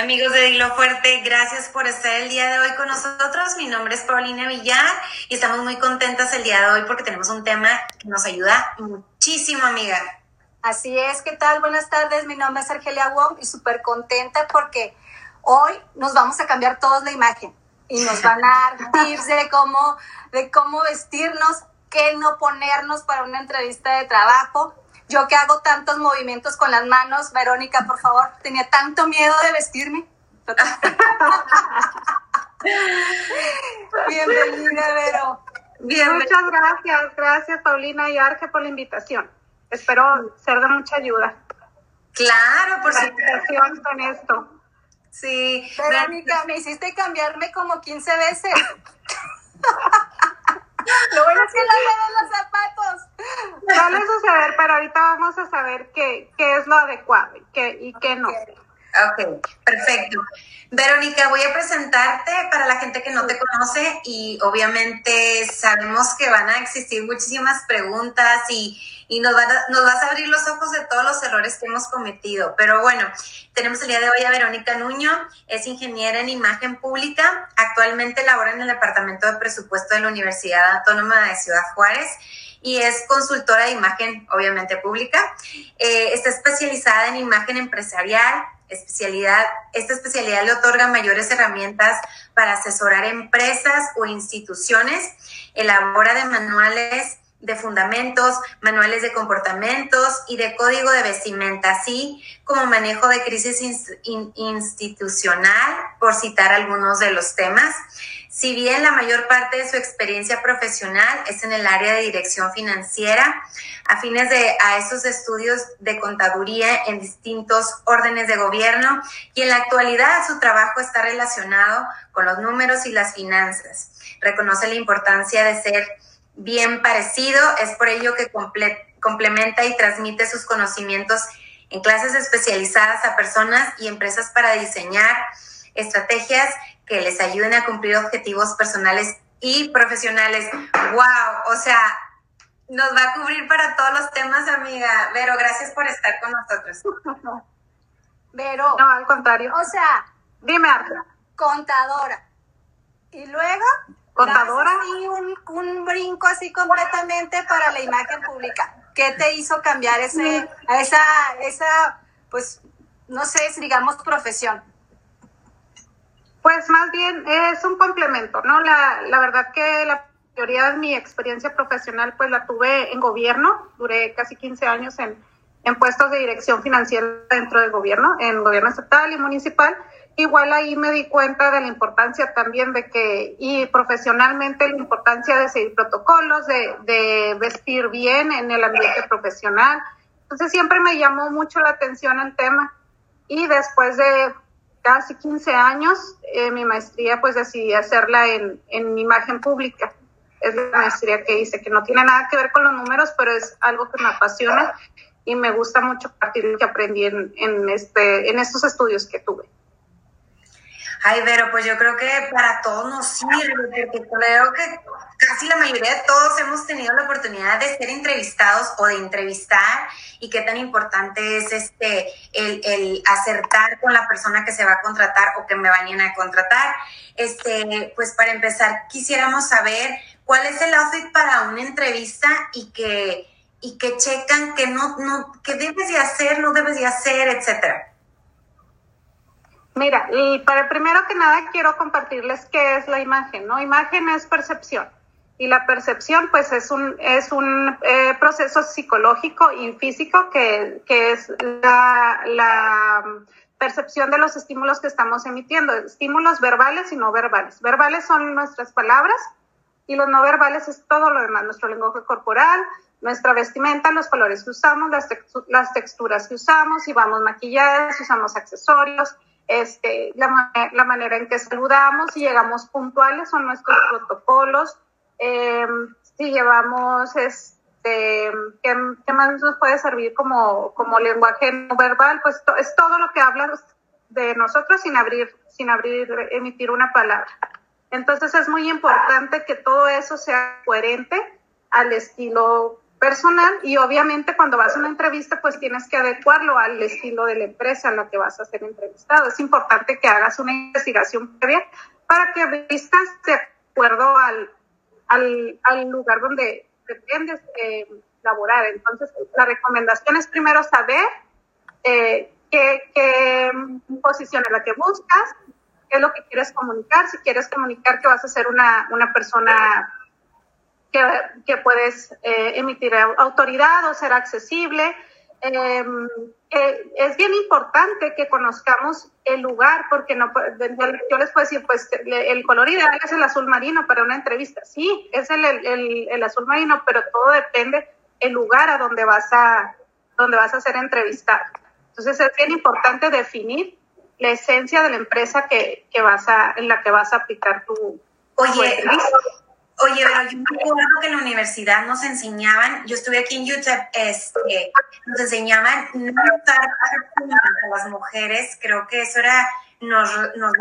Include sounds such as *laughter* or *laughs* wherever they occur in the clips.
Amigos de Dilo Fuerte, gracias por estar el día de hoy con nosotros. Mi nombre es Paulina Villar y estamos muy contentas el día de hoy porque tenemos un tema que nos ayuda muchísimo, amiga. Así es, ¿qué tal? Buenas tardes, mi nombre es Argelia Wong y súper contenta porque hoy nos vamos a cambiar todos la imagen y nos van a dar *laughs* tips de cómo, de cómo vestirnos, qué no ponernos para una entrevista de trabajo yo que hago tantos movimientos con las manos, Verónica, por favor, tenía tanto miedo de vestirme. *laughs* Bienvenida, Vero. Muchas gracias, gracias Paulina y Arge por la invitación. Espero ser de mucha ayuda. Claro, por supuesto. con esto. Sí. Verónica, me hiciste cambiarme como 15 veces. *laughs* Lo bueno es que los zapatos. Suele suceder, pero ahorita vamos a saber qué, qué es lo adecuado y qué, y qué no. Ok, perfecto. Verónica, voy a presentarte para la gente que no te conoce y obviamente sabemos que van a existir muchísimas preguntas y, y nos, nos vas a abrir los ojos de todos los errores que hemos cometido. Pero bueno, tenemos el día de hoy a Verónica Nuño, es ingeniera en imagen pública, actualmente labora en el Departamento de Presupuesto de la Universidad Autónoma de Ciudad Juárez y es consultora de imagen, obviamente pública. Eh, está especializada en imagen empresarial, especialidad, esta especialidad le otorga mayores herramientas para asesorar empresas o instituciones, elabora de manuales de fundamentos, manuales de comportamientos y de código de vestimenta, así como manejo de crisis institucional, por citar algunos de los temas. Si bien la mayor parte de su experiencia profesional es en el área de dirección financiera, a fines de a estos estudios de contaduría en distintos órdenes de gobierno y en la actualidad su trabajo está relacionado con los números y las finanzas. Reconoce la importancia de ser bien parecido, es por ello que complementa y transmite sus conocimientos en clases especializadas a personas y empresas para diseñar estrategias que les ayuden a cumplir objetivos personales y profesionales. ¡Wow! O sea, nos va a cubrir para todos los temas, amiga. Vero, gracias por estar con nosotros. *laughs* Vero. No, al contrario. O sea, dime, Arta. Contadora. Y luego. Contadora. Y un, un brinco así completamente para la imagen pública. ¿Qué te hizo cambiar ese, a esa, esa, pues, no sé, digamos, profesión? Pues más bien es un complemento, ¿no? La, la verdad que la mayoría de mi experiencia profesional pues la tuve en gobierno, duré casi 15 años en, en puestos de dirección financiera dentro del gobierno, en gobierno estatal y municipal. Igual ahí me di cuenta de la importancia también de que, y profesionalmente la importancia de seguir protocolos, de, de vestir bien en el ambiente profesional. Entonces siempre me llamó mucho la atención el tema. Y después de casi 15 años, eh, mi maestría pues decidí hacerla en, en imagen pública. Es la maestría que hice, que no tiene nada que ver con los números, pero es algo que me apasiona y me gusta mucho partir lo que aprendí en, en, este, en estos estudios que tuve. Ay, pero pues yo creo que para todos nos sirve, porque creo que casi la mayoría de todos hemos tenido la oportunidad de ser entrevistados o de entrevistar y qué tan importante es este el, el acertar con la persona que se va a contratar o que me vayan a contratar. Este, pues para empezar, quisiéramos saber cuál es el outfit para una entrevista y que y que checan que no, no, que debes de hacer, no debes de hacer, etcétera. Mira, y para primero que nada quiero compartirles qué es la imagen, ¿no? Imagen es percepción y la percepción pues es un, es un eh, proceso psicológico y físico que, que es la, la, percepción de los estímulos que estamos emitiendo, estímulos verbales y no verbales. Verbales son nuestras palabras y los no verbales es todo lo demás, nuestro lenguaje corporal, nuestra vestimenta, los colores que usamos, las, las texturas que usamos, si vamos maquilladas, usamos accesorios, este, la, la, manera en que saludamos, si llegamos puntuales son nuestros protocolos, eh, si llevamos, este, ¿qué, más nos puede servir como, como lenguaje no verbal? Pues es todo lo que habla de nosotros sin abrir, sin abrir, emitir una palabra. Entonces es muy importante que todo eso sea coherente al estilo personal y obviamente cuando vas a una entrevista pues tienes que adecuarlo al estilo de la empresa en la que vas a ser entrevistado. Es importante que hagas una investigación previa para que vistas de acuerdo al, al, al lugar donde pretendes eh, laborar. Entonces, la recomendación es primero saber eh, qué, qué posición es la que buscas, qué es lo que quieres comunicar, si quieres comunicar que vas a ser una, una persona que, que puedes eh, emitir autoridad o ser accesible. Em, eh, es bien importante que conozcamos el lugar porque no yo les puedo decir pues el color ideal es el azul marino para una entrevista. Sí es el, el, el azul marino pero todo depende el lugar a donde vas a donde vas a ser entrevistado. Entonces es bien importante definir la esencia de la empresa que, que vas a en la que vas a aplicar tu, Oye, Oye, pero yo me acuerdo que en la universidad nos enseñaban, yo estuve aquí en YouTube, este, nos enseñaban no usar a las mujeres, creo que eso era, nos, nos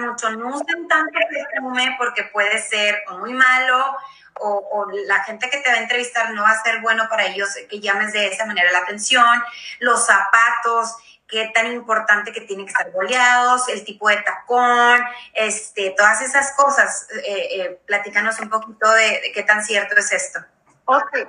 mucho, no usen tanto perfume porque puede ser muy malo o, o, la gente que te va a entrevistar no va a ser bueno para ellos que llames de esa manera la atención, los zapatos, qué tan importante que tienen que estar boleados, el tipo de tacón, este, todas esas cosas. Eh, eh, platícanos un poquito de, qué tan cierto es esto. Ok.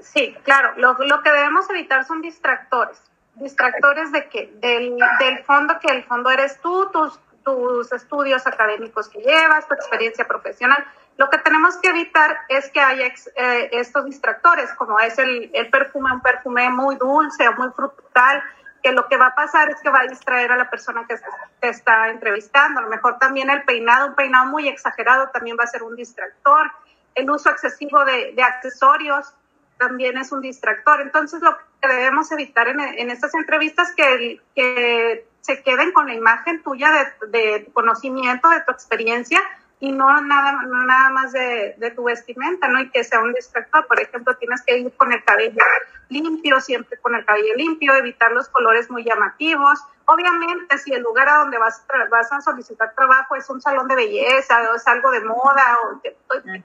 Sí, claro. Lo, lo, que debemos evitar son distractores. ¿Distractores de qué? Del, del fondo, que el fondo eres tú, tus, tus estudios académicos que llevas, tu experiencia profesional. Lo que tenemos que evitar es que haya eh, estos distractores, como es el, el perfume, un perfume muy dulce o muy frutal, que lo que va a pasar es que va a distraer a la persona que te está entrevistando. A lo mejor también el peinado, un peinado muy exagerado también va a ser un distractor. El uso excesivo de, de accesorios también es un distractor. Entonces, lo que debemos evitar en, en estas entrevistas es que, que se queden con la imagen tuya de, de conocimiento, de tu experiencia, y no nada, nada más de, de, tu vestimenta, ¿no? Y que sea un distractor. Por ejemplo, tienes que ir con el cabello limpio, siempre con el cabello limpio, evitar los colores muy llamativos. Obviamente, si el lugar a donde vas, vas a solicitar trabajo es un salón de belleza o es algo de moda o que,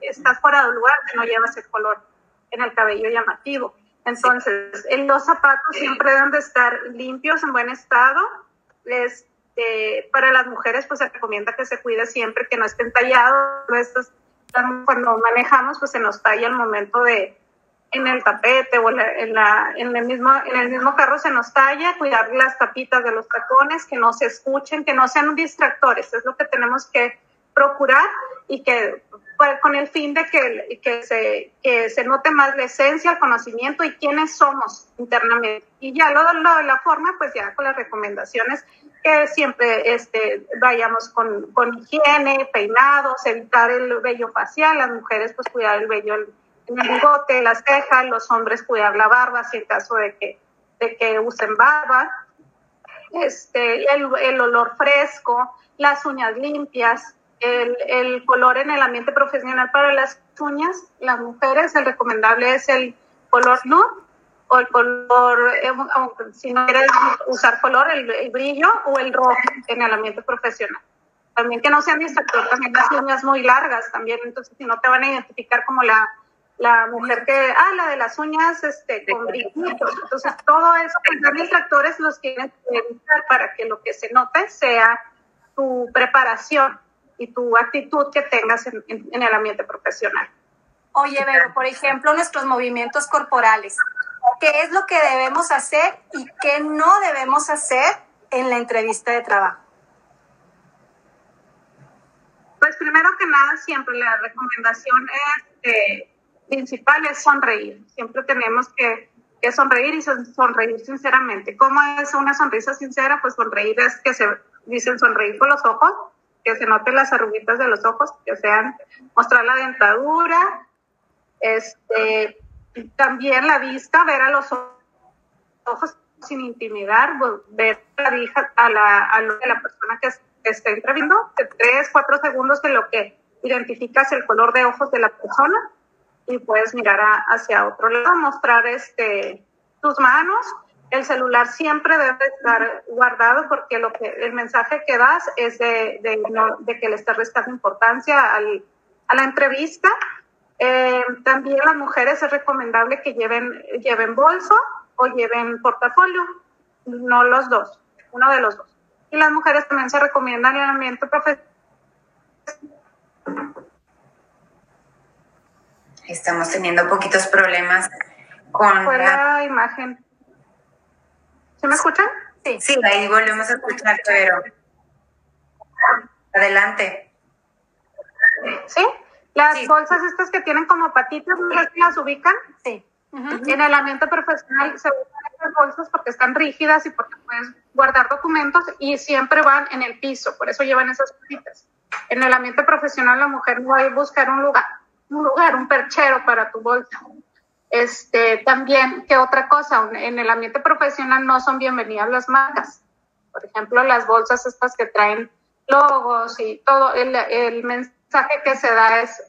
estás fuera del lugar, que no llevas el color en el cabello llamativo. Entonces, en los zapatos siempre deben de estar limpios, en buen estado. Es, este, para las mujeres, pues se recomienda que se cuide siempre, que no estén tallados. Cuando manejamos, pues se nos talla el momento de en el tapete o en, la, en, el mismo, en el mismo carro se nos talla, cuidar las tapitas de los tacones, que no se escuchen, que no sean distractores. Es lo que tenemos que procurar y que pues, con el fin de que, que, se, que se note más la esencia, el conocimiento y quiénes somos internamente. Y ya lo, lo la forma, pues ya con las recomendaciones que siempre este, vayamos con, con higiene, peinados, evitar el vello facial, las mujeres pues cuidar el vello en el bigote, las cejas, los hombres cuidar la barba si en caso de que, de que usen barba, este, el, el olor fresco, las uñas limpias, el, el, color en el ambiente profesional para las uñas, las mujeres, el recomendable es el color nude o el color, eh, si no quieres usar color, el, brillo o el rojo en el ambiente profesional. También que no sean distractor, también las uñas muy largas también, entonces si no te van a identificar como la, la mujer que, ah, la de las uñas este, con brillitos. Entonces todo eso, los distractores los quieren evitar para que lo que se note sea tu preparación y tu actitud que tengas en, en, en el ambiente profesional. Oye, pero por ejemplo, nuestros movimientos corporales qué es lo que debemos hacer y qué no debemos hacer en la entrevista de trabajo. Pues primero que nada, siempre la recomendación es, principal es sonreír. Siempre tenemos que, que, sonreír y sonreír sinceramente. ¿Cómo es una sonrisa sincera? Pues sonreír es que se dicen sonreír con los ojos, que se noten las arruguitas de los ojos, que sean mostrar la dentadura, este, también la vista, ver a los ojos sin intimidar, ver a la, a lo de la persona que está entrevistando, de tres, cuatro segundos en lo que identificas el color de ojos de la persona y puedes mirar hacia otro lado, mostrar este, tus manos. El celular siempre debe estar guardado porque lo que el mensaje que das es de, de, de que le estás restando importancia al, a la entrevista Eh, también las mujeres es recomendable que lleven, lleven bolso o lleven portafolio, no los dos, uno de los dos. Y las mujeres también se recomiendan en el ambiente profesional. Estamos teniendo poquitos problemas con Fue la imagen. ¿Se me escuchan? Sí. Sí, ahí volvemos a escuchar, pero adelante. ¿Sí? Las bolsas estas que tienen como patitas, ¿no las ubican? Sí. En el ambiente profesional se usan estas bolsas porque están rígidas y porque puedes guardar documentos y siempre van en el piso, por eso llevan esas patitas. En el ambiente profesional la mujer no va a buscar un lugar, un lugar, un perchero para tu bolsa. Este, también, ¿qué otra cosa? En el ambiente profesional no son bienvenidas las marcas. Por ejemplo, las bolsas estas que traen logos y todo, el, el mensaje que se da es,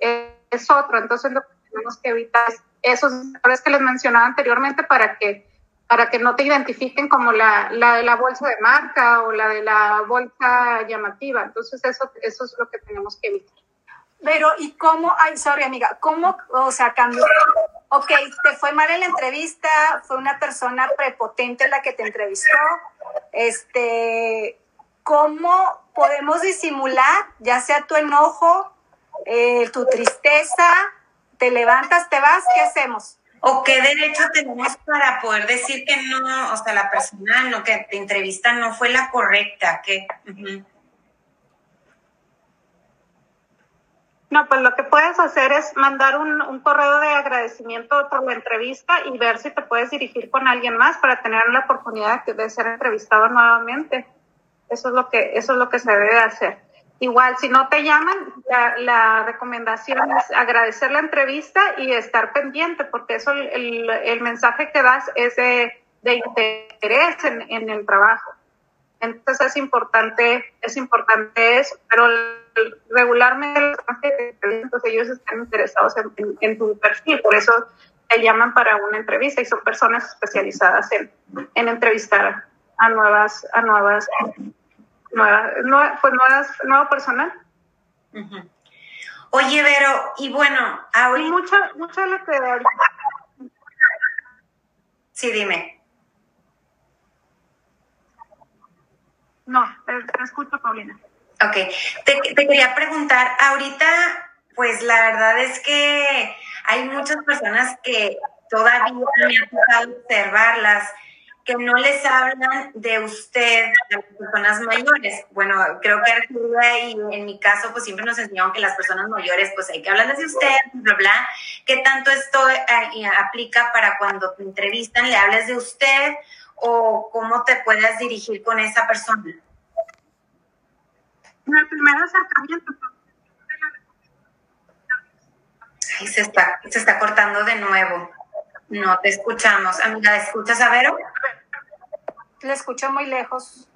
es otro. Entonces, lo que tenemos que evitar es esos errores que les mencionaba anteriormente para que para que no te identifiquen como la, la de la bolsa de marca o la de la bolsa llamativa. Entonces, eso, eso es lo que tenemos que evitar. Pero, ¿y cómo? Ay, sorry, amiga, ¿cómo, o sea, cambió? Ok, te fue mal en la entrevista, fue una persona prepotente la que te entrevistó. Este, ¿cómo podemos disimular, ya sea tu enojo, eh, tu tristeza, te levantas, te vas, ¿qué hacemos? ¿O qué derecho tenemos para poder decir que no, o sea, la persona no, que te entrevista no fue la correcta? Que, No, pues lo que puedes hacer es mandar un, un, correo de agradecimiento por la entrevista y ver si te puedes dirigir con alguien más para tener la oportunidad de ser entrevistado nuevamente. Eso es lo que, eso es lo que se debe hacer. Igual, si no te llaman, la, recomendación es agradecer la entrevista y estar pendiente, porque eso el, el mensaje que das es de, de interés en, en el trabajo. Entonces es importante, es importante eso, pero regularmente los ellos están interesados en, en, en, tu perfil, por eso te llaman para una entrevista y son personas especializadas en, en entrevistar a nuevas, a nuevas, nuevas, nuevas pues nuevas, nuevo personal. Uh -huh. Oye, Vero, y bueno, ahorita... Y mucho, mucho de lo que ahorita... Sí, dime. No, te, te escucho, Paulina. Ok, te, te, quería preguntar, ahorita, pues la verdad es que hay muchas personas que todavía me ha tocado observarlas, que no les hablan de usted a las personas mayores. Bueno, creo que Arturo y en mi caso, pues siempre nos enseñaron que las personas mayores, pues hay que hablarles de usted, bla, bla. ¿Qué tanto esto eh, aplica para cuando te entrevistan, le hables de usted o cómo te puedas dirigir con esa persona? En el primer acercamiento. Ay, se está, se está cortando de nuevo. No te escuchamos. Amiga, ¿escuchas a Vero? Le escucho muy lejos.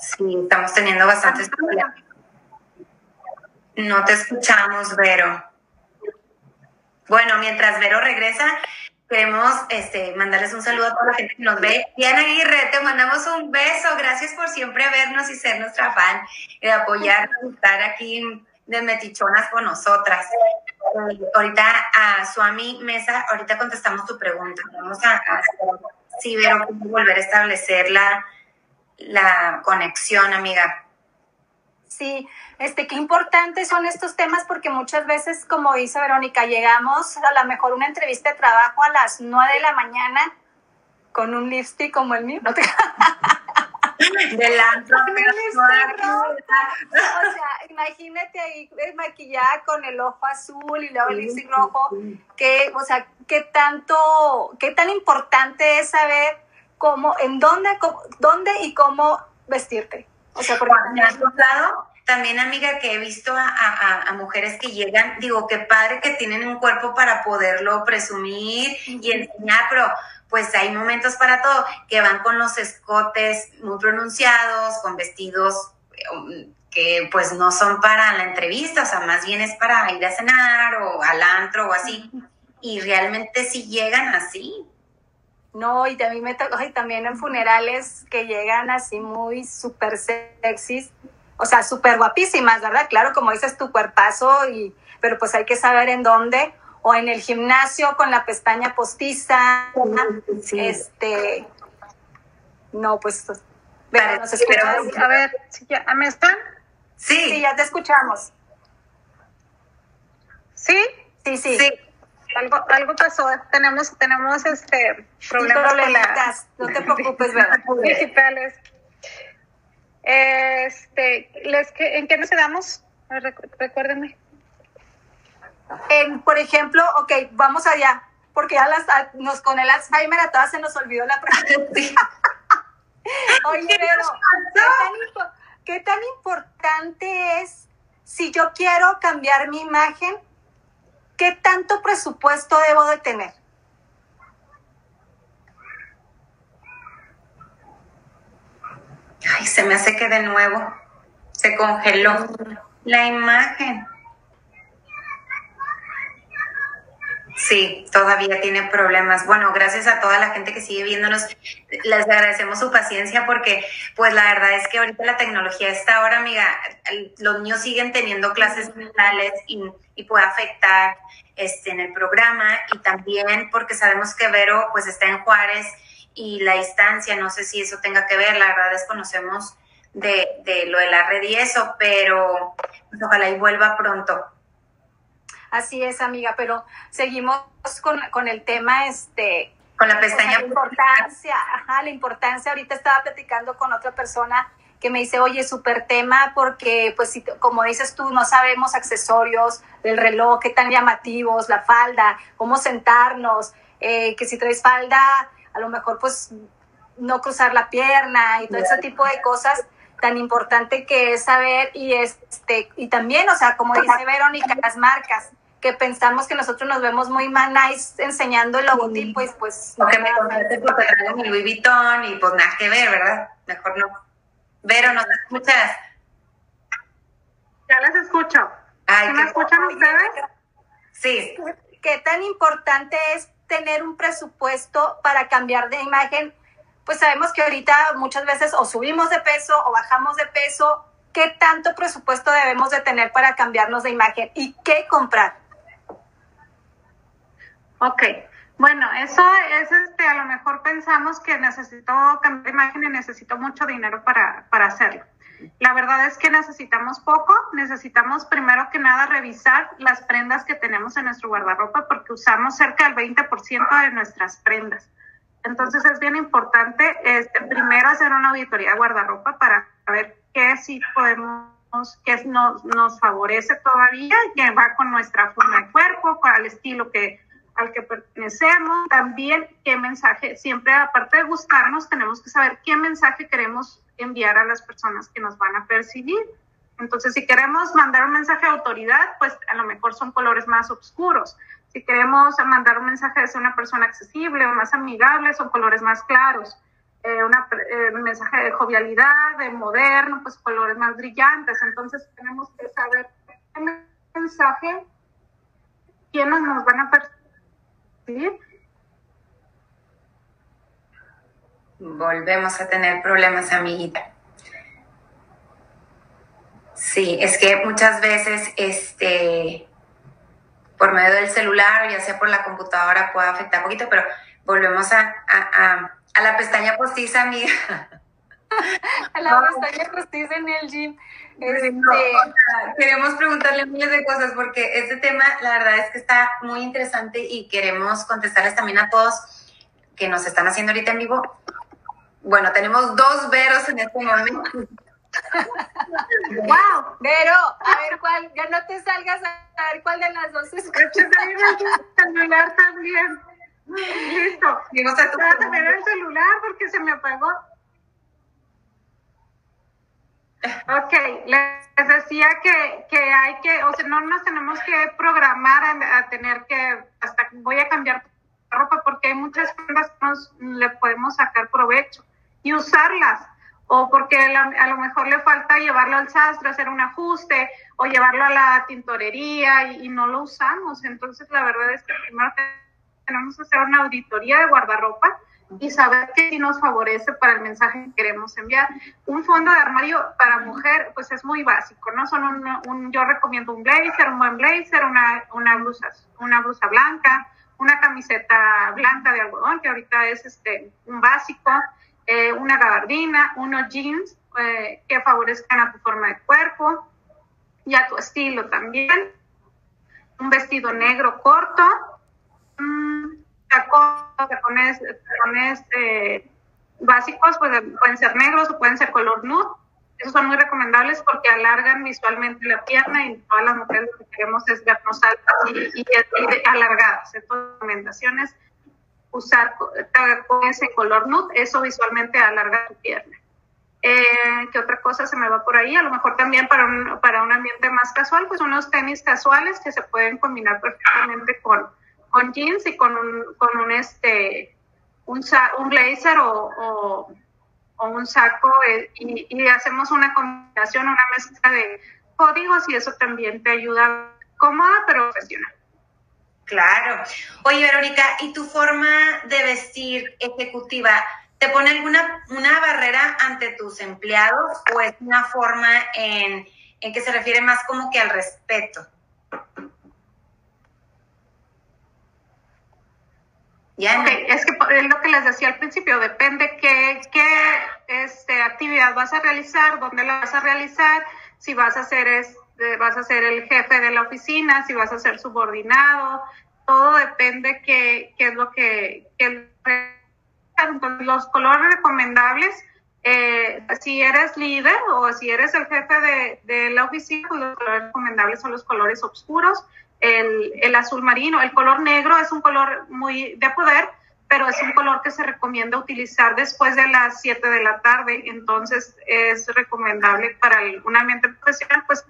Sí, estamos teniendo bastantes problemas. No te escuchamos, Vero. Bueno, mientras Vero regresa, queremos este, mandarles un saludo a toda la gente que nos ve. Diana Aguirre, te mandamos un beso. Gracias por siempre vernos y ser nuestra fan y de apoyarnos y estar aquí de metichonas con nosotras. Eh, ahorita a Suami Mesa, ahorita contestamos tu pregunta. Vamos a, a sí, Vero, cómo volver a establecer la, la conexión, amiga. Sí, este, qué importantes son estos temas porque muchas veces, como dice Verónica, llegamos a lo mejor una entrevista de trabajo a las 9 de la mañana con un lipstick como el mío. ¿No te... *laughs* *laughs* Del antro. *laughs* O sea, imagínate ahí maquillada con el ojo azul y luego el lipstick rojo. Que, o sea, qué tanto, qué tan importante es saber cómo, en dónde, cómo, dónde y cómo vestirte. O sea, ha tocado también, amiga, que he visto a, a, a, mujeres que llegan, digo, qué padre que tienen un cuerpo para poderlo presumir y enseñar, pero pues hay momentos para todo, que van con los escotes muy pronunciados, con vestidos que pues no son para la entrevista, o sea, más bien es para ir a cenar o al antro o así. Y realmente sí llegan así. No, y también me tocó, y también en funerales que llegan así muy súper sexys, o sea, súper guapísimas, ¿verdad? Claro, como dices, tu cuerpazo, y, pero pues hay que saber en dónde, o en el gimnasio con la pestaña postiza, este, no, pues, pero, a ver, ya, ¿me están? Sí. Sí, ya te escuchamos. ¿Sí? Sí, sí. sí. Algo, algo pasó, tenemos, tenemos este problemas con la... no te preocupes, ¿verdad? *laughs* digitales. Este, les, ¿En qué nos quedamos? Recuérdenme. En, por ejemplo, ok, vamos allá, porque ya las, nos, con el Alzheimer a todas se nos olvidó la pregunta. *laughs* Oye, pero, ¿qué tan importante es si yo quiero cambiar mi imagen? ¿Qué tanto presupuesto debo de tener? Se me hace que de nuevo se congeló la imagen. Sí, todavía tiene problemas. Bueno, gracias a toda la gente que sigue viéndonos. Les agradecemos su paciencia porque, pues la verdad es que ahorita la tecnología está ahora, amiga, los niños siguen teniendo clases mentales y, y, puede afectar este, en el programa y también porque sabemos que Vero pues está en Juárez y la distancia, no sé si eso tenga que ver, la verdad desconocemos de, de lo de la red y eso, pero pues, ojalá y vuelva pronto. Así es, amiga, pero seguimos con, con el tema, este... Con la pestaña. La importancia, ajá, la importancia. Ahorita estaba platicando con otra persona que me dice, oye, súper tema, porque pues si, como dices tú, no sabemos accesorios, el reloj, qué tan llamativos, la falda, cómo sentarnos, eh, que si traes falda, a lo mejor pues no cruzar la pierna y todo ese tipo de cosas tan importante que es saber y este y también, o sea, como dice Verónica, las marcas que pensamos que nosotros nos vemos muy mal nice enseñando el logotipo y pues no me contaste porque traigo mi Louis Vuitton y pues nada que ver, ¿verdad? Mejor no. Vero, ¿nos escuchas? Ya las escucho. ¿Me escuchan ustedes? Sí. ¿Qué tan importante es tener un presupuesto para cambiar de imagen, pues sabemos que ahorita muchas veces o subimos de peso o bajamos de peso. ¿Qué tanto presupuesto debemos de tener para cambiarnos de imagen y qué comprar? Ok, bueno, eso es, este, a lo mejor pensamos que necesito cambiar de imagen y necesito mucho dinero para, para hacerlo. La verdad es que necesitamos poco, necesitamos primero que nada revisar las prendas que tenemos en nuestro guardarropa porque usamos cerca del 20% de nuestras prendas. Entonces es bien importante este, primero hacer una auditoría de guardarropa para ver qué sí podemos, qué nos, nos favorece todavía, qué va con nuestra forma de cuerpo, con el estilo que, al que pertenecemos, también qué mensaje, siempre aparte de gustarnos, tenemos que saber qué mensaje queremos enviar a las personas que nos van a percibir. Entonces, si queremos mandar un mensaje de autoridad, pues a lo mejor son colores más oscuros. Si queremos mandar un mensaje de ser una persona accesible o más amigable, son colores más claros. Eh, eh, un mensaje de jovialidad, de moderno, pues colores más brillantes. Entonces, tenemos que saber qué mensaje, quiénes nos van a percibir Volvemos a tener problemas, amiguita. Sí, es que muchas veces, este, por medio del celular, ya sea por la computadora, puede afectar un poquito, pero volvemos a, a, la pestaña postiza, amiga. *laughs* *laughs* a la pestaña postiza en el gym. Este... queremos preguntarle miles de cosas porque este tema, la verdad es que está muy interesante y queremos contestarles también a todos que nos están haciendo ahorita en vivo bueno, tenemos dos veros en este momento. *laughs* ¡Wow! Vero, a ver cuál, ya no te salgas a ver cuál de las dos es. el celular también. *laughs* Listo. Vamos a tener el celular porque se me apagó. Ok, les decía que, que hay que, o sea, no nos tenemos que programar a, tener que, hasta voy a cambiar ropa porque hay muchas cosas que nos le podemos sacar provecho y usarlas. O porque a lo mejor le falta llevarlo al sastre, hacer un ajuste, o llevarlo a la tintorería y, no lo usamos. Entonces, la verdad es que primero tenemos que hacer una auditoría de guardarropa y saber que sí nos favorece para el mensaje que queremos enviar. Un fondo de armario para mujer, pues es muy básico, ¿no? Son un, yo recomiendo un blazer, un buen blazer, una, una, blusa, una blusa blanca, una camiseta blanca de algodón, que ahorita es este, un básico, eh, una gabardina, unos jeans eh, que favorezcan a tu forma de cuerpo y a tu estilo también, un vestido negro corto, tacones, tacones eh, básicos, pues pueden ser negros o pueden ser color nude. Esos son muy recomendables porque alargan visualmente la pierna y todas las mujeres lo que queremos es vernos altas y, alargadas. Entonces, recomendaciones, usar tacones en color nude, eso visualmente alarga tu pierna. Eh, ¿Qué otra cosa se me va por ahí? A lo mejor también para un, para un ambiente más casual, pues unos tenis casuales que se pueden combinar perfectamente con, con jeans y con un, con un este un, un blazer o, o, un saco eh, y, y, hacemos una combinación, una mezcla de códigos y eso también te ayuda cómoda pero profesional. Claro. Oye, Verónica, ¿y tu forma de vestir ejecutiva te pone alguna una barrera ante tus empleados o es una forma en, en que se refiere más como que al respeto? Es que es lo que les decía al principio, depende qué, qué este, actividad vas a realizar, dónde la vas a realizar, si vas a ser este, vas a ser el jefe de la oficina, si vas a ser subordinado, todo depende qué, qué es lo que, los colores recomendables, eh, si eres líder o si eres el jefe de, de la oficina, pues los colores recomendables son los colores oscuros el, el, azul marino. El color negro es un color muy de poder, pero es un color que se recomienda utilizar después de las 7 de la tarde. Entonces es recomendable para un ambiente profesional, pues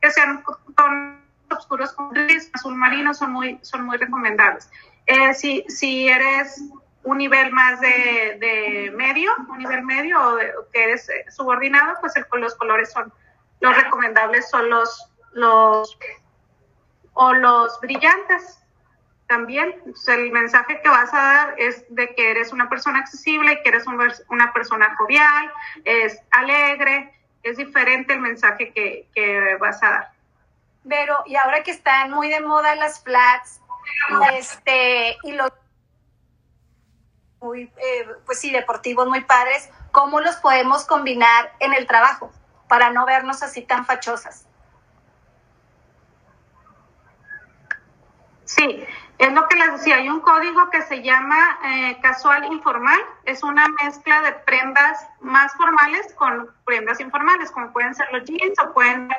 que sean tonos oscuros como gris, azul marino son muy, son muy recomendables. Eh, si, si eres un nivel más de, de medio, un nivel medio o, que eres eh, subordinado, pues el, los colores son los recomendables son los, los o los brillantes también. el mensaje que vas a dar es de que eres una persona accesible y que eres una persona jovial, es alegre, es diferente el mensaje que, que vas a dar. Pero, y ahora que están muy de moda las flats, este, y los muy, eh, pues sí, deportivos muy padres, ¿cómo los podemos combinar en el trabajo para no vernos así tan fachosas? Sí, es lo que les decía, hay un código que se llama eh, casual informal, es una mezcla de prendas más formales con prendas informales, como pueden ser los jeans o pueden ser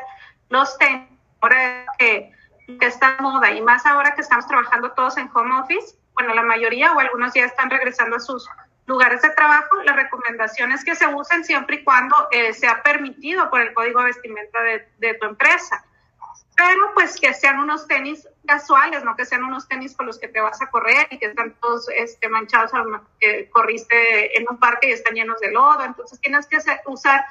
los tenis, ahora que, que está moda y más ahora que estamos trabajando todos en home office, bueno, la mayoría o algunos ya están regresando a sus lugares de trabajo, la recomendación es que se usen siempre y cuando eh, sea permitido por el código de vestimenta de, de tu empresa pero pues que sean unos tenis casuales, no que sean unos tenis con los que te vas a correr y que están todos este, manchados, que corriste en un parque y están llenos de lodo, entonces tienes que usar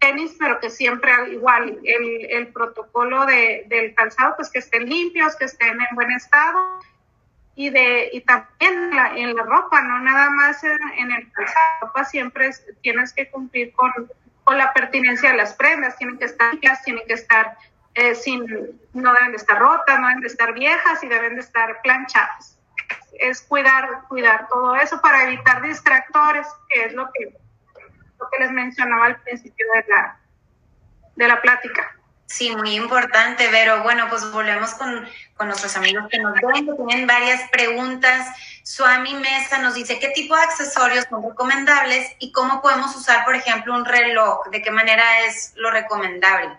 tenis, pero que siempre igual el, protocolo de, del calzado, pues que estén limpios, que estén en buen estado y de y también en la ropa, no nada más en, el calzado, siempre tienes que cumplir con, con la pertinencia de las prendas, tienen que estar limpias, tienen que estar eh, sin, no deben de estar rotas, no deben de estar viejas y deben de estar planchadas. Es cuidar, cuidar todo eso para evitar distractores, que es lo que, lo que les mencionaba al principio de la, de la plática. Sí, muy importante, Vero. Bueno, pues volvemos con, con nuestros amigos que nos ven, que tienen varias preguntas. Suami Mesa nos dice qué tipo de accesorios son recomendables y cómo podemos usar, por ejemplo, un reloj, de qué manera es lo recomendable.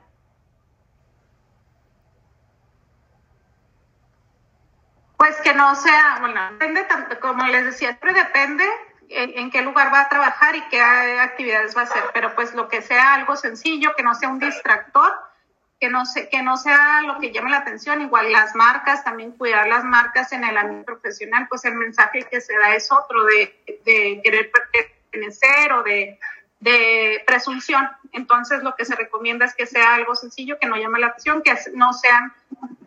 Pues que no sea, bueno, depende, como les decía, siempre depende en, qué lugar va a trabajar y qué actividades va a hacer, pero pues lo que sea algo sencillo, que no sea un distractor, que no, se, que no sea lo que llame la atención, igual las marcas, también cuidar las marcas en el ámbito profesional, pues el mensaje que se da es otro de, de querer pertenecer o de de presunción. Entonces, lo que se recomienda es que sea algo sencillo, que no llame la atención, que no sean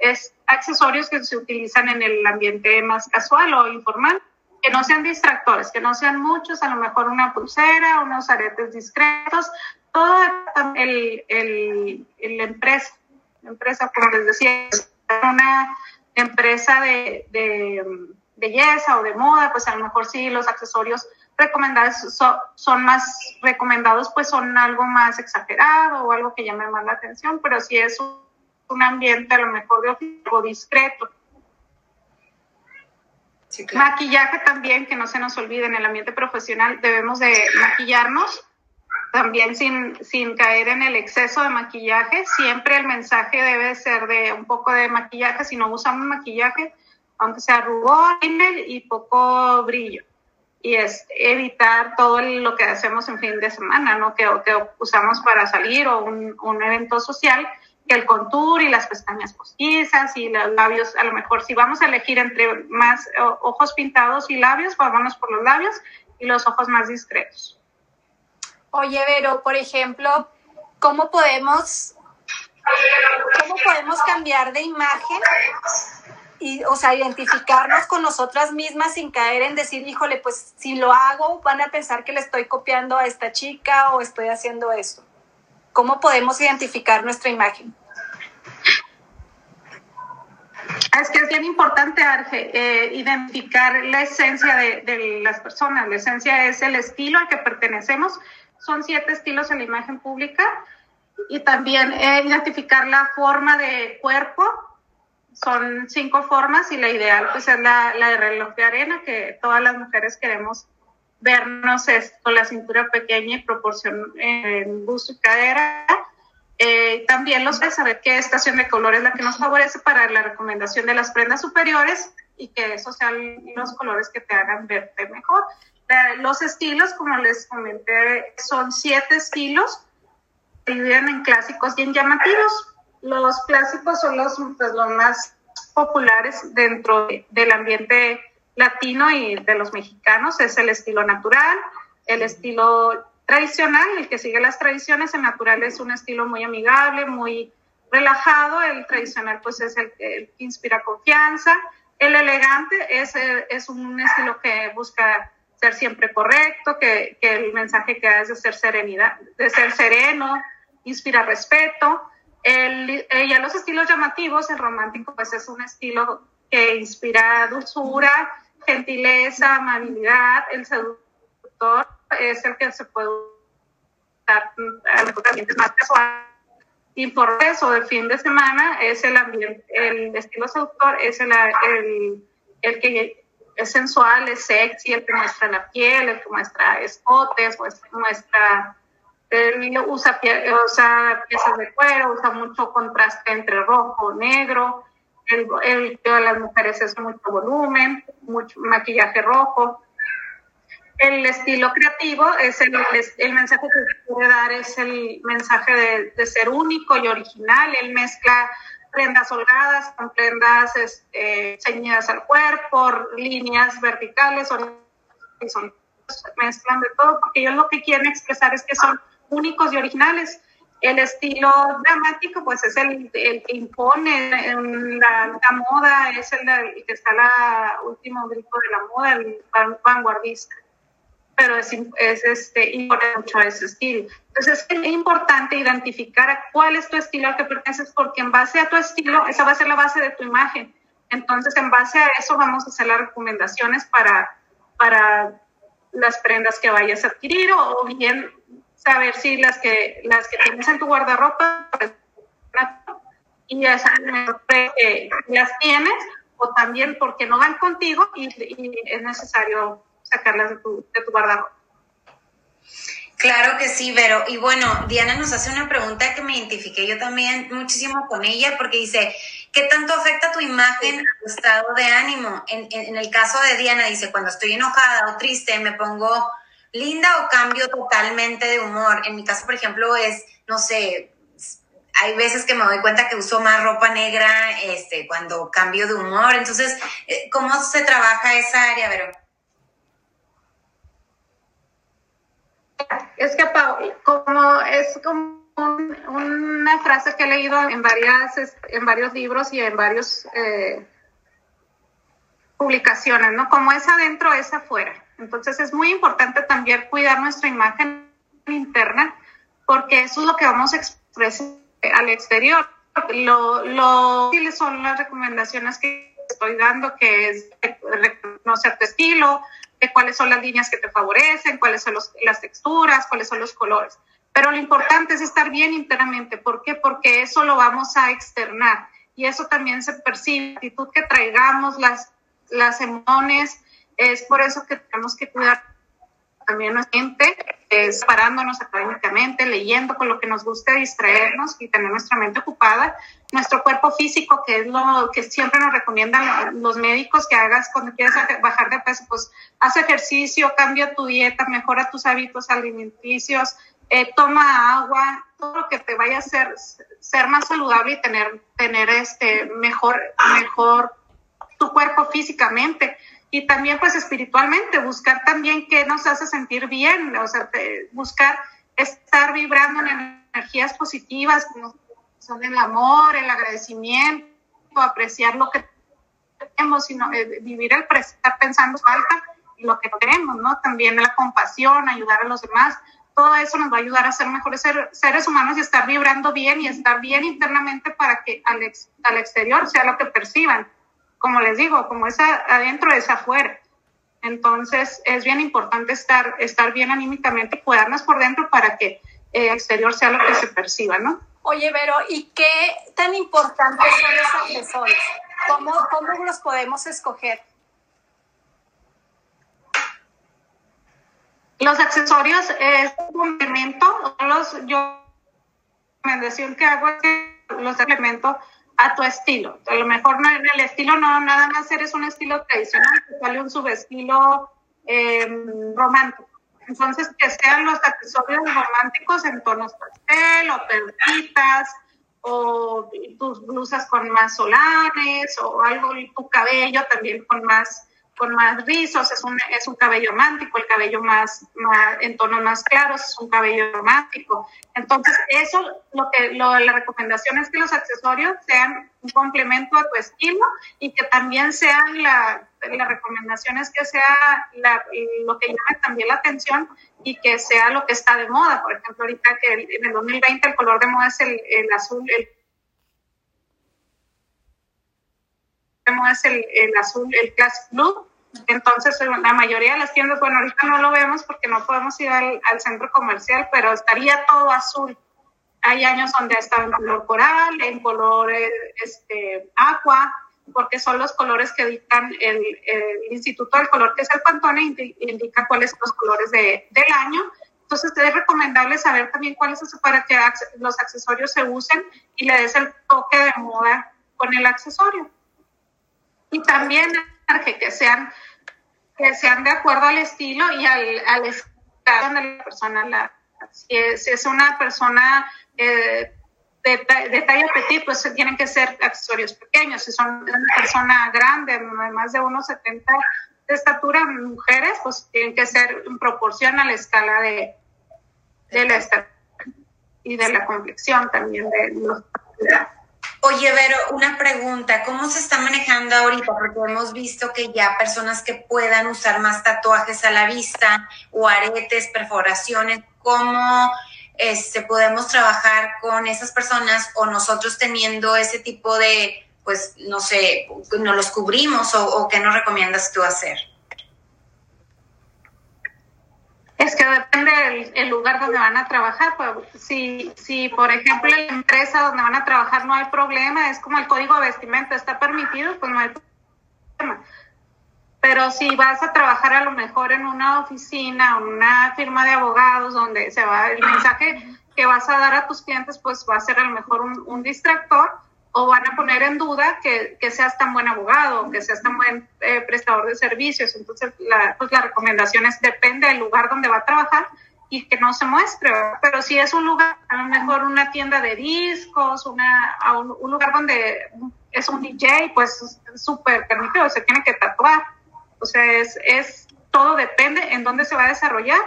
es, accesorios que se utilizan en el ambiente más casual o informal. que no sean distractores, que no sean muchos, a lo mejor una pulsera, unos aretes discretos, todo el, el, empresa, la empresa, como les decía, una empresa de, de belleza o de moda, pues a lo mejor sí los accesorios recomendados son, más recomendados, pues son algo más exagerado o algo que llame más la atención, pero si es un, ambiente a lo mejor de algo discreto. Maquillaje también, que no se nos olvide, en el ambiente profesional debemos de maquillarnos también sin, sin caer en el exceso de maquillaje. Siempre el mensaje debe ser de un poco de maquillaje. Si no usamos maquillaje, aunque sea rubor y poco brillo. Y es evitar todo lo que hacemos en fin de semana, ¿no? Que, que usamos para salir o un, un evento social, que el contour y las pestañas postizas y los labios, a lo mejor si vamos a elegir entre más ojos pintados y labios, vámonos por los labios y los ojos más discretos. Oye, Vero, por ejemplo, ¿cómo podemos, cómo podemos cambiar de imagen y, o sea, identificarnos con nosotras mismas sin caer en decir, híjole, pues si lo hago, van a pensar que le estoy copiando a esta chica o estoy haciendo esto. ¿Cómo podemos identificar nuestra imagen? Es que es bien importante, Arge, eh, identificar la esencia de, de, las personas. La esencia es el estilo al que pertenecemos. Son siete estilos en la imagen pública. Y también eh, identificar la forma de cuerpo, son cinco formas y la ideal pues es la, la de reloj de arena, que todas las mujeres queremos vernos con la cintura pequeña y proporción en busto y cadera. Eh, también los de saber qué estación de color es la que nos favorece para la recomendación de las prendas superiores y que esos sean los colores que te hagan verte mejor. los estilos, como les comenté, son siete estilos, se dividen en clásicos y en llamativos. Los clásicos son los, pues, los más populares dentro del ambiente latino y de los mexicanos. Es el estilo natural, el estilo tradicional, el que sigue las tradiciones. El natural es un estilo muy amigable, muy relajado. El tradicional pues es el, que inspira confianza. El elegante es, es un estilo que busca ser siempre correcto, que, que el mensaje que da es de ser serenidad, de ser sereno, inspira respeto. El, eh, ya los estilos llamativos, el romántico, pues es un estilo que inspira dulzura, gentileza, amabilidad. El seductor es el que se puede usar ambientes más casuales. Y por eso, de fin de semana, es el ambiente, el estilo seductor es el, el, el que es sensual, es sexy, el que muestra la piel, el que muestra escotes, muestra él usa, usa piezas de cuero, usa mucho contraste entre rojo, negro. El, el de las mujeres es mucho volumen, mucho maquillaje rojo. El estilo creativo es el, el mensaje que quiere dar, es el mensaje de, de, ser único y original. Él mezcla prendas holgadas con prendas este, ceñidas al cuerpo, líneas verticales, horizontales, mezclan de todo, porque ellos lo que quieren expresar es que son únicos y originales. El estilo dramático, pues es el, el que impone en la, la, moda, es el, que está la último grupo de la moda, el vanguardista. Pero es, es este, impone mucho ese estilo. Entonces es importante identificar cuál es tu estilo al que perteneces, porque en base a tu estilo, esa va a ser la base de tu imagen. Entonces, en base a eso, vamos a hacer las recomendaciones para, para las prendas que vayas a adquirir o bien saber si las que las que tienes en tu guardarropa y ya que las tienes o también porque no van contigo y, es necesario sacarlas de tu, de tu guardarropa. Claro que sí, Vero. Y bueno, Diana nos hace una pregunta que me identifiqué yo también muchísimo con ella, porque dice, ¿qué tanto afecta tu imagen tu estado de ánimo? En, en, el caso de Diana, dice, cuando estoy enojada o triste, me pongo linda o cambio totalmente de humor. En mi caso, por ejemplo, es, no sé, hay veces que me doy cuenta que uso más ropa negra este, cuando cambio de humor. Entonces, eh, ¿cómo se trabaja esa área, Vero? Es que, como es como una frase que he leído en varias en varios libros y en varios eh, publicaciones, ¿no? Como es adentro, es afuera. Entonces es muy importante también cuidar nuestra imagen interna porque eso es lo que vamos a expresar al exterior. Lo, lo son las recomendaciones que estoy dando, que es reconocer tu estilo, de cuáles son las líneas que te favorecen, cuáles son las texturas, cuáles son los colores. Pero lo importante es estar bien internamente. ¿Por qué? Porque eso lo vamos a externar y eso también se percibe. La actitud que traigamos, las, las emociones, es por eso que tenemos que cuidar también nuestra mente, parándonos académicamente, leyendo con lo que nos guste distraernos y tener nuestra mente ocupada. Nuestro cuerpo físico, que es lo que siempre nos recomiendan los médicos que hagas cuando quieres bajar de peso, pues haz ejercicio, cambia tu dieta, mejora tus hábitos alimenticios, eh, toma agua, todo lo que te vaya a hacer ser más saludable y tener, tener este mejor, mejor tu cuerpo físicamente y también pues espiritualmente, buscar también qué nos hace sentir bien, o sea, buscar estar vibrando en energías positivas, como son el amor, el agradecimiento, apreciar lo que tenemos, sino eh, vivir el presente, estar pensando falta y lo que tenemos, ¿no? También la compasión, ayudar a los demás, todo eso nos va a ayudar a ser mejores seres humanos y estar vibrando bien y estar bien internamente para que al, al exterior sea lo que perciban como les digo, como es adentro es afuera. Entonces es bien importante estar, estar bien anímicamente cuidarnos por dentro para que eh, exterior sea lo que se perciba, ¿no? Oye, Vero, ¿y qué tan importantes son los accesorios? ¿Cómo, cómo los podemos escoger? Los accesorios es un complemento. Los, yo, la recomendación que hago es que los elementos a tu estilo. A lo mejor no, en el estilo no nada más eres un estilo tradicional, te sale un subestilo eh, romántico. Entonces, que sean los accesorios románticos en tonos pastel o perlitas o tus blusas con más solares o algo, tu cabello también con más con más rizos, es un, es un cabello romántico, el cabello más, más, en tonos más claros es un cabello romántico. Entonces, eso, lo que lo, la recomendación es que los accesorios sean un complemento a tu estilo y que también sean la, la recomendación es que sea la, lo que llame también la atención y que sea lo que está de moda. Por ejemplo, ahorita que en el 2020 el color de moda es el, el azul, el es el, el azul, el Classic Blue, entonces, la mayoría de las tiendas, bueno, ahorita no lo vemos porque no podemos ir al, centro comercial, pero estaría todo azul. Hay años donde ha estado en color coral, en color este, agua, porque son los colores que dictan el, Instituto del Color, que es el Pantone, indica cuáles son los colores de, del año. Entonces, es recomendable saber también cuáles son para que los accesorios se usen y le des el toque de moda con el accesorio. Y también que sean, que sean de acuerdo al estilo y al, al estado de la persona. La, si, es, una persona eh, de, de, talla petit, pues tienen que ser accesorios pequeños. Si son una persona grande, más de 1,70 de estatura, mujeres, pues tienen que ser en proporción a la escala de, de la estatura y de la complexión también de los Oye, Vero, una pregunta, ¿cómo se está manejando ahorita? Porque hemos visto que ya personas que puedan usar más tatuajes a la vista o aretes, perforaciones, ¿cómo este, podemos trabajar con esas personas o nosotros teniendo ese tipo de, pues, no sé, nos los cubrimos o, o qué nos recomiendas tú hacer? Es que depende del lugar donde van a trabajar. Pues, si, si, por ejemplo, la empresa donde van a trabajar no hay problema, es como el código de vestimenta está permitido, pues no hay problema. Pero si vas a trabajar a lo mejor en una oficina, una firma de abogados, donde se va el mensaje que vas a dar a tus clientes, pues va a ser a lo mejor un distractor o van a poner en duda que, que seas tan buen abogado, que seas tan buen eh, prestador de servicios. Entonces, la, pues la recomendación es depende del lugar donde va a trabajar y que no se muestre. Pero si es un lugar, a lo mejor una tienda de discos, una, un, lugar donde es un DJ, pues súper permitido, se tiene que tatuar. O sea, es, es todo depende en dónde se va a desarrollar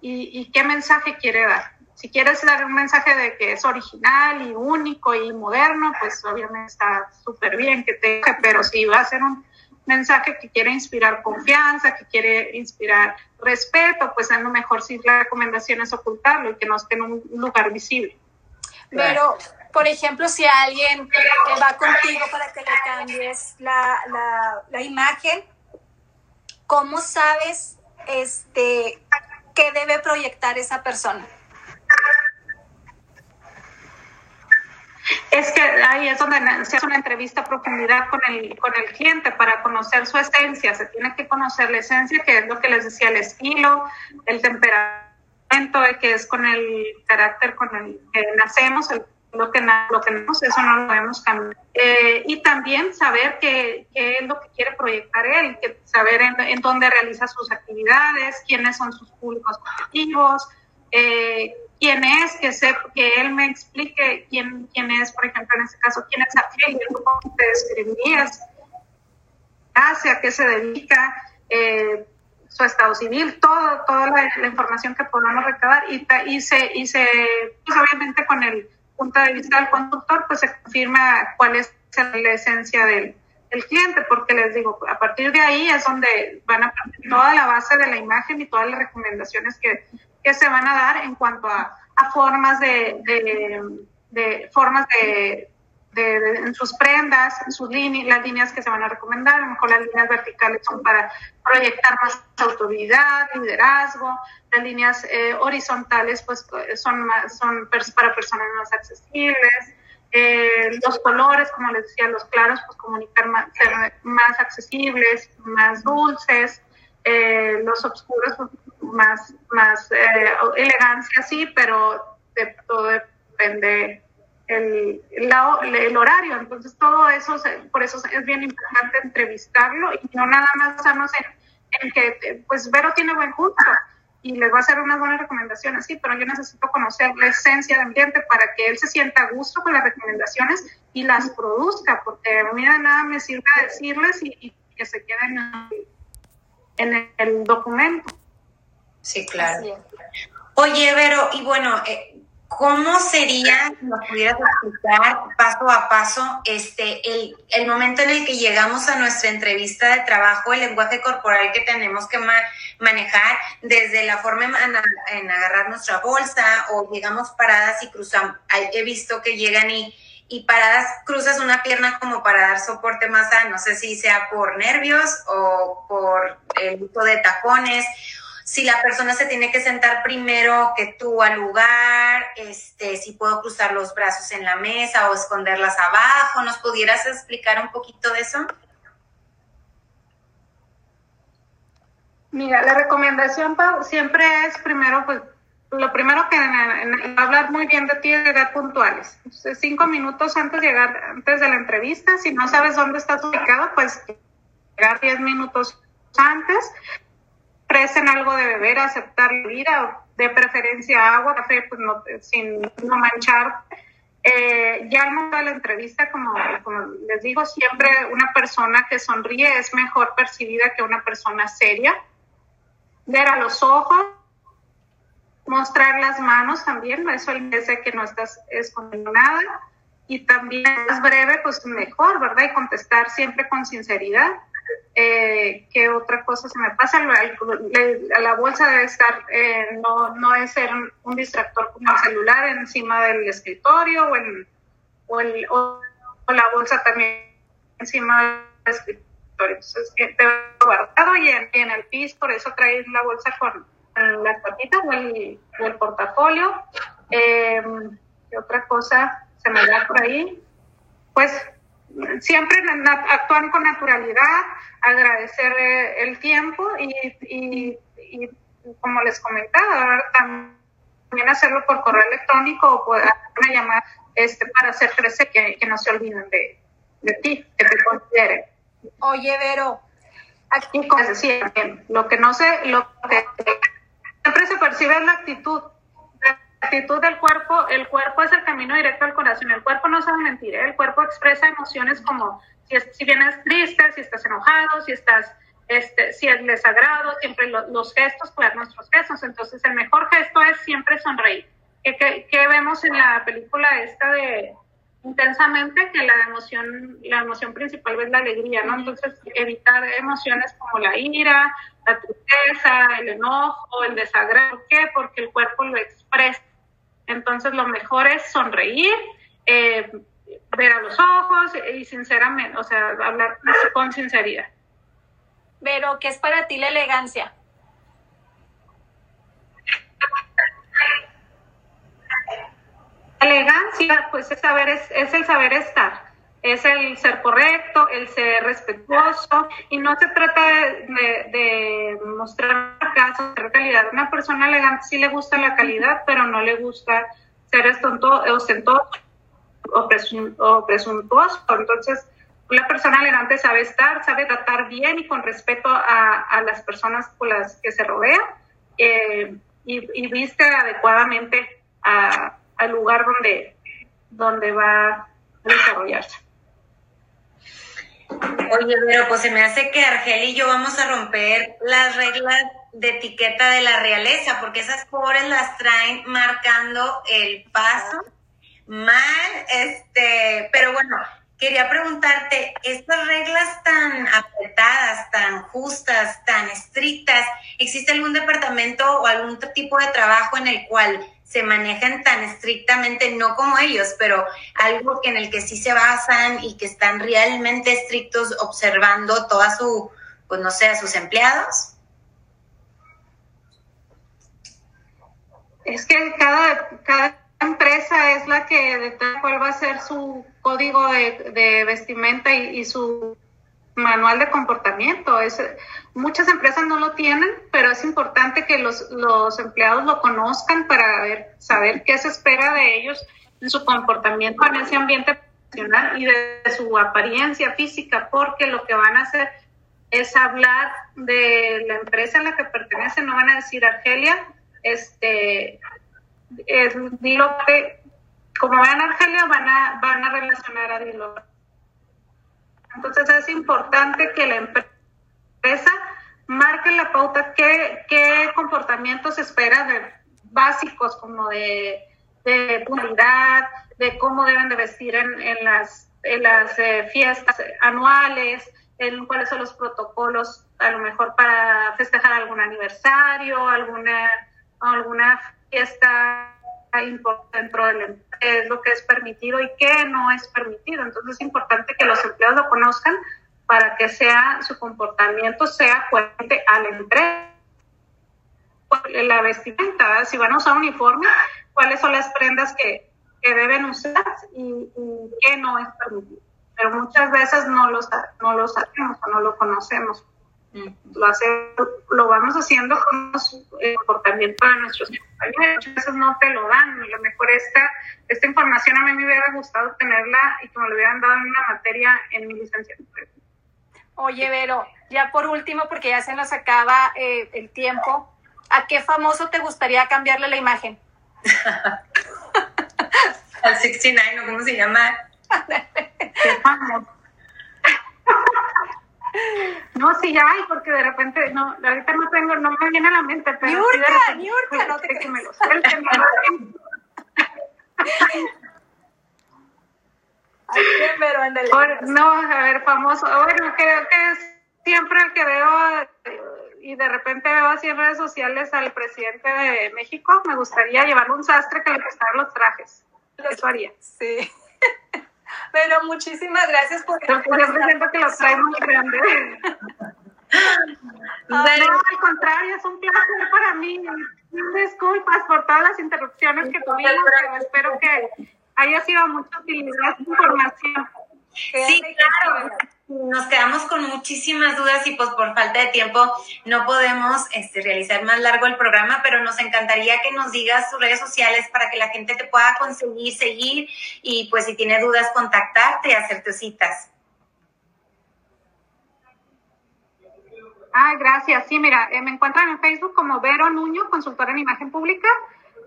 y qué mensaje quiere dar. Si quieres dar un mensaje de que es original y único y moderno, pues obviamente está súper bien que te pero si va a ser un mensaje que quiere inspirar confianza, que quiere inspirar respeto, pues a lo mejor sí la recomendación es ocultarlo y que no esté en un lugar visible. Pero, por ejemplo, si alguien va contigo para que le cambies la, la, imagen, ¿cómo sabes este, qué debe proyectar esa persona? Es que ahí es donde se hace una entrevista a profundidad con el, con el cliente para conocer su esencia. Se tiene que conocer la esencia, que es lo que les decía, el estilo, el temperamento, que es con el carácter con el que nacemos, lo que lo que eso no lo debemos cambiar. Eh, y también saber qué, es lo que quiere proyectar él, saber en, en, dónde realiza sus actividades, quiénes son sus públicos objetivos, eh, quién es, que, se, que él me explique quién, quién es, por ejemplo, en este caso, quién es aquel, cómo te describirías, hace, a qué se dedica, eh, su estado civil, todo, toda la, información que podamos recabar y, y se, y se pues obviamente con el punto de vista del conductor, pues se confirma cuál es la esencia del, del cliente, porque les digo, a partir de ahí es donde van a partir toda la base de la imagen y todas las recomendaciones que que se van a dar en cuanto a, formas de, de, formas de, en sus prendas, en sus líneas, las líneas que se van a recomendar, a lo mejor las líneas verticales son para proyectar más autoridad, liderazgo, las líneas eh, horizontales pues son, más, son para personas más accesibles, eh, los colores, como les decía, los claros, pues comunicar más, ser más accesibles, más dulces, eh, los oscuros, más, más eh, elegancia, sí, pero de, todo depende el, el, horario. Entonces, todo eso, por eso es bien importante entrevistarlo y no nada más basarnos en, en que, pues, Vero tiene buen gusto y les va a hacer unas buenas recomendaciones, sí, pero yo necesito conocer la esencia del ambiente para que él se sienta a gusto con las recomendaciones y las produzca, porque a mí de nada me sirve decirles y, y que se queden en el documento. Sí, claro. Oye, Vero, y bueno, eh, ¿cómo sería, si nos pudieras explicar paso a paso, este, el, el, momento en el que llegamos a nuestra entrevista de trabajo, el lenguaje corporal que tenemos que manejar, desde la forma en, agarrar nuestra bolsa o llegamos paradas y cruzamos? He visto que llegan y, y paradas cruzas una pierna como para dar soporte más a, no sé si sea por nervios o por el uso de tacones si la persona se tiene que sentar primero que tú al lugar, este, si puedo cruzar los brazos en la mesa o esconderlas abajo, ¿nos pudieras explicar un poquito de eso? Mira, la recomendación siempre es primero, pues, lo primero que hablar muy bien de ti es llegar puntuales. cinco minutos antes de llegar, antes de la entrevista, si no sabes dónde estás ubicado, pues llegar diez minutos antes ofrecen algo de beber, aceptar la vida, de preferencia agua, café, pues no, sin no manchar. Eh, ya momento de la entrevista, como, como, les digo, siempre una persona que sonríe es mejor percibida que una persona seria. Ver a los ojos, mostrar las manos también, eso dice que no estás escondiendo nada. Y también es breve, pues mejor, ¿verdad? Y contestar siempre con sinceridad eh, ¿Qué otra cosa se me pasa? La, bolsa debe estar, eh, no, no es ser un distractor como el celular encima del escritorio o, el, o, el, o, la bolsa también encima del escritorio. Entonces, debe guardado y en, el piso, por eso traes la bolsa con, las patitas o el, el portafolio. Eh, ¿Qué otra cosa se me da por ahí? Pues siempre actúan con naturalidad, agradecer eh, el tiempo y, como les comentaba, también hacerlo por correo electrónico o por una llamada este, para hacer crecer que, no se olviden de, ti, que te consideren. Oye, Vero, aquí decía, lo que no sé, lo que percibe es la actitud actitud del cuerpo, el cuerpo es el camino directo al corazón, el cuerpo no sabe mentir, ¿eh? el cuerpo expresa emociones como si, si vienes triste, si estás enojado, si estás, este, si es desagrado, siempre los gestos, pues nuestros gestos, entonces el mejor gesto es siempre sonreír. ¿Qué, qué, vemos en la película esta de intensamente que la emoción, la emoción principal es la alegría, ¿no? Entonces, evitar emociones como la ira, la tristeza, el enojo, el desagrado. ¿Por qué? Porque el cuerpo lo expresa. Entonces, lo mejor es sonreír, eh, ver a los ojos y sinceramente, o sea, hablar con sinceridad. Pero, ¿qué es para ti la elegancia? Elegancia, pues es, saber, es, es el saber estar, es el ser correcto, el ser respetuoso, y no se trata de, de, mostrar caso de calidad. Una persona elegante sí le gusta la calidad, pero no le gusta ser ostentoso o, o presuntuoso. Entonces, una persona elegante sabe estar, sabe tratar bien y con respeto a, a las personas con las que se rodea eh, y, y, viste adecuadamente a, al lugar donde, donde va a desarrollarse. Oye, pero pues se me hace que Argel y yo vamos a romper las reglas de etiqueta de la realeza, porque esas pobres las traen marcando el paso mal, este, pero bueno, quería preguntarte, estas reglas tan apretadas, tan justas, tan estrictas, ¿existe algún departamento o algún tipo de trabajo en el cual se manejan tan estrictamente, no como ellos, pero algo en el que sí se basan y que están realmente estrictos observando toda su, pues no sé, sus empleados? Es que cada, cada empresa es la que determina cuál va a ser su código de, vestimenta y su manual de comportamiento. Es, muchas empresas no lo tienen, pero es importante que los, los empleados lo conozcan para ver, saber qué se espera de ellos en su comportamiento en ese ambiente profesional y de su apariencia física, porque lo que van a hacer es hablar de la empresa en la que pertenecen, no van a decir Argelia, este, es, que, como vean Argelia, van a, van a relacionar a Dilo entonces es importante que la empresa marque la pauta qué, qué comportamientos espera de básicos como de, de puntualidad, de cómo deben de vestir en, en las, en las eh, fiestas anuales, en cuáles son los protocolos a lo mejor para festejar algún aniversario, alguna, alguna fiesta dentro del es lo que es permitido y qué no es permitido. Entonces es importante que los empleados lo conozcan para que sea su comportamiento sea coherente al empresa. La vestimenta, si van a usar uniforme, cuáles son las prendas que, que deben usar y, y, qué no es permitido. Pero muchas veces no lo, no lo sabemos o no lo conocemos. Lo, hace, lo vamos haciendo con el comportamiento de nuestros compañeros. Muchas veces no te lo dan. A lo mejor esta, esta información a mí me hubiera gustado tenerla y que me lo hubieran dado en una materia en mi licenciatura. Oye, Vero, ya por último, porque ya se nos acaba eh, el tiempo, ¿a qué famoso te gustaría cambiarle la imagen? *laughs* Al 69, ¿o cómo se llama? *laughs* ¿Qué famoso? No, sí hay, porque de repente, no, ahorita no tengo, no me viene a la mente, pero. Niurka, Niurka, no te que me lo suelten. No, a ver, famoso. Bueno, creo que es siempre el que veo y de repente veo así en redes sociales al presidente de México, me gustaría llevarle un sastre que le prestara los trajes. Eso haría. Sí. Pero muchísimas gracias por... Porque yo siento que los trae muy grande. *laughs* No, al contrario, es un placer para mí. Disculpas por todas las interrupciones que tuvimos, pero espero que haya sido mucha utilidad de información. Sí, claro nos quedamos con muchísimas dudas y pues por falta de tiempo no podemos este, realizar más largo el programa, pero nos encantaría que nos digas tus redes sociales para que la gente te pueda conseguir, seguir y pues si tiene dudas contactarte y hacerte citas. Ah, gracias. Sí, mira, eh, me encuentran en Facebook como Vero Nuño, consultora en imagen pública,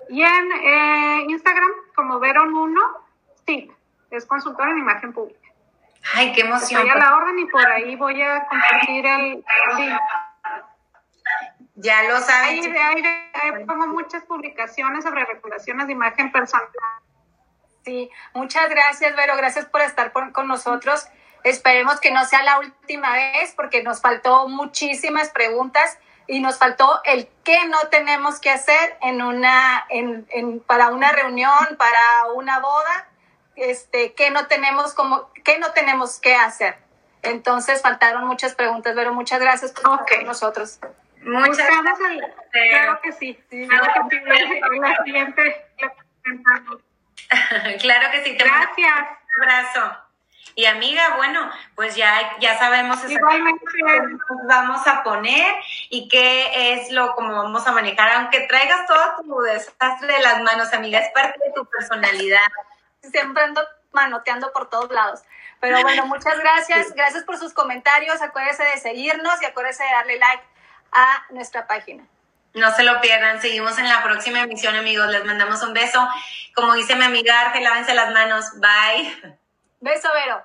y en eh, Instagram como Vero Nuno, sí, es consultora en imagen pública. Ay, qué emoción. Estoy a la orden y por ahí voy a compartir el, Ya lo saben. Ahí, ahí, pongo muchas publicaciones sobre regulaciones de imagen personal. Sí, muchas gracias, Vero. Gracias por estar con nosotros. Esperemos que no sea la última vez porque nos faltó muchísimas preguntas y nos faltó el qué no tenemos que hacer en una, en, en, para una reunión, para una boda, este, qué no tenemos como, qué no tenemos que hacer. Entonces faltaron muchas preguntas, pero muchas gracias por estar con nosotros. Muchas gracias. Claro que sí. Claro que sí. La siguiente. *laughs* claro que sí. Gracias. Un abrazo. Y amiga, bueno, pues ya, ya sabemos exactamente nos vamos a poner y qué es lo como vamos a manejar, aunque traigas todo tu desastre de las manos, amiga, es parte de tu personalidad. Siempre ando manoteando por todos lados. Pero bueno, muchas gracias. Gracias por sus comentarios. Acuérdense de seguirnos y acuérdense de darle like a nuestra página. No se lo pierdan. Seguimos en la próxima emisión, amigos. Les mandamos un beso. Como dice mi amiga Arge, lávense las manos. Bye. Beso, Vero.